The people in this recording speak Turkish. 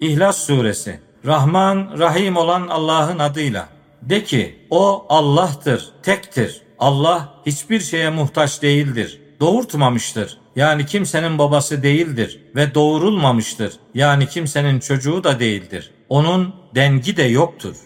İhlas Suresi Rahman, Rahim olan Allah'ın adıyla. De ki, O Allah'tır, tektir. Allah hiçbir şeye muhtaç değildir. Doğurtmamıştır. Yani kimsenin babası değildir ve doğurulmamıştır. Yani kimsenin çocuğu da değildir. Onun dengi de yoktur.